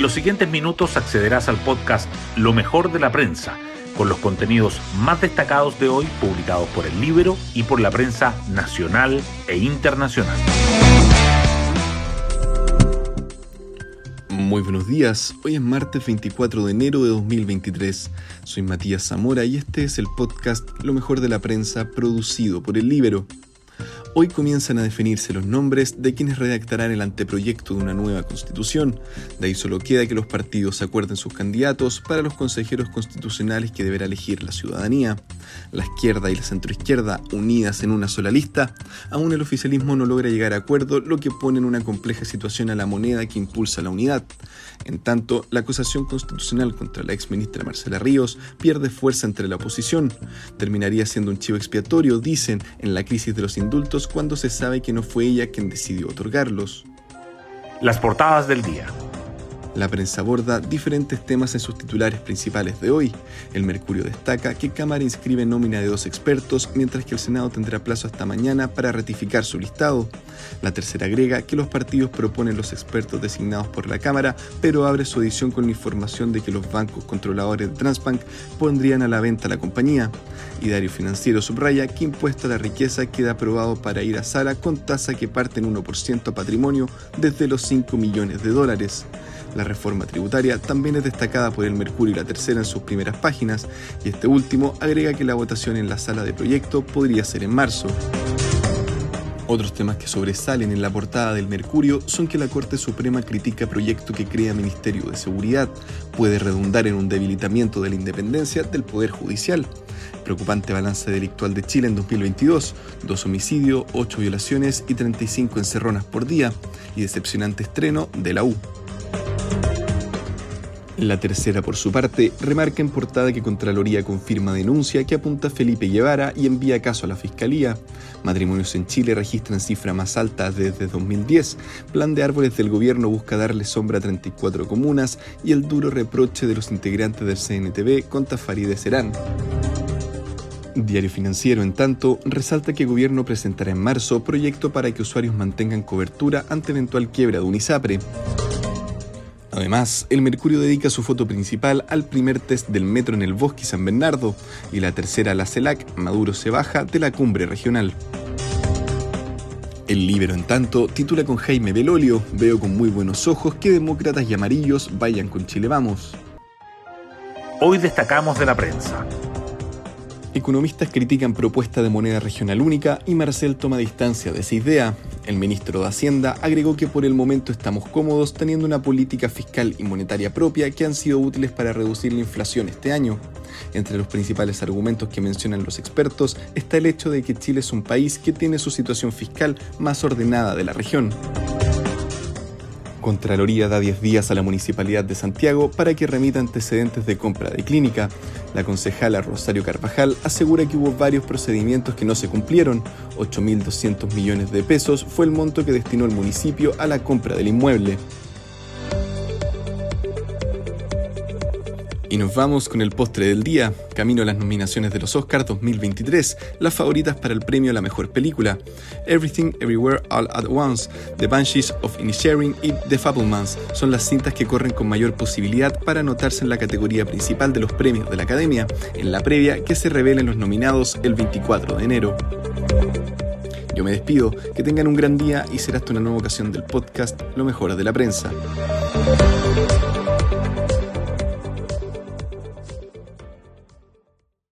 En los siguientes minutos accederás al podcast Lo mejor de la prensa, con los contenidos más destacados de hoy publicados por el libro y por la prensa nacional e internacional. Muy buenos días, hoy es martes 24 de enero de 2023. Soy Matías Zamora y este es el podcast Lo mejor de la prensa producido por el Libero. Hoy comienzan a definirse los nombres de quienes redactarán el anteproyecto de una nueva constitución. De ahí solo queda que los partidos acuerden sus candidatos para los consejeros constitucionales que deberá elegir la ciudadanía. La izquierda y la centroizquierda unidas en una sola lista, aún el oficialismo no logra llegar a acuerdo, lo que pone en una compleja situación a la moneda que impulsa la unidad. En tanto, la acusación constitucional contra la ex ministra Marcela Ríos pierde fuerza entre la oposición. Terminaría siendo un chivo expiatorio, dicen, en la crisis de los indultos cuando se sabe que no fue ella quien decidió otorgarlos. Las portadas del día. La prensa aborda diferentes temas en sus titulares principales de hoy. El Mercurio destaca que Cámara inscribe nómina de dos expertos, mientras que el Senado tendrá plazo hasta mañana para ratificar su listado. La tercera agrega que los partidos proponen los expertos designados por la Cámara, pero abre su edición con la información de que los bancos controladores de Transbank pondrían a la venta la compañía. Y Diario Financiero subraya que impuesto a la riqueza queda aprobado para ir a Sara con tasa que parte en 1% a patrimonio desde los 5 millones de dólares. La reforma tributaria también es destacada por el Mercurio y la Tercera en sus primeras páginas, y este último agrega que la votación en la sala de proyecto podría ser en marzo. Otros temas que sobresalen en la portada del Mercurio son que la Corte Suprema critica proyecto que crea Ministerio de Seguridad, puede redundar en un debilitamiento de la independencia del Poder Judicial. Preocupante balance delictual de Chile en 2022, dos homicidios, ocho violaciones y 35 encerronas por día, y decepcionante estreno de la U. La tercera, por su parte, remarca en portada que Contraloría confirma denuncia que apunta a Felipe Guevara y envía caso a la Fiscalía. Matrimonios en Chile registran cifra más alta desde 2010. Plan de árboles del gobierno busca darle sombra a 34 comunas y el duro reproche de los integrantes del CNTV contra Farideh Serán. Diario Financiero, en tanto, resalta que el gobierno presentará en marzo proyecto para que usuarios mantengan cobertura ante eventual quiebra de Unisapre. Además, el Mercurio dedica su foto principal al primer test del metro en el Bosque San Bernardo y la tercera a la CELAC, Maduro se baja de la cumbre regional. El Libero, en tanto, titula con Jaime Belolio, veo con muy buenos ojos que demócratas y amarillos vayan con Chile Vamos. Hoy destacamos de la prensa. Economistas critican propuesta de moneda regional única y Marcel toma distancia de esa idea. El ministro de Hacienda agregó que por el momento estamos cómodos teniendo una política fiscal y monetaria propia que han sido útiles para reducir la inflación este año. Entre los principales argumentos que mencionan los expertos está el hecho de que Chile es un país que tiene su situación fiscal más ordenada de la región. Contraloría da 10 días a la Municipalidad de Santiago para que remita antecedentes de compra de clínica. La concejala Rosario Carvajal asegura que hubo varios procedimientos que no se cumplieron. 8.200 millones de pesos fue el monto que destinó el municipio a la compra del inmueble. Y nos vamos con el postre del día, camino a las nominaciones de los Oscars 2023, las favoritas para el premio a la mejor película, Everything Everywhere All at Once, The Banshees of Inisherin y The Fablemans son las cintas que corren con mayor posibilidad para anotarse en la categoría principal de los premios de la Academia, en la previa que se revelen los nominados el 24 de enero. Yo me despido, que tengan un gran día y será hasta una nueva ocasión del podcast Lo mejor de la prensa.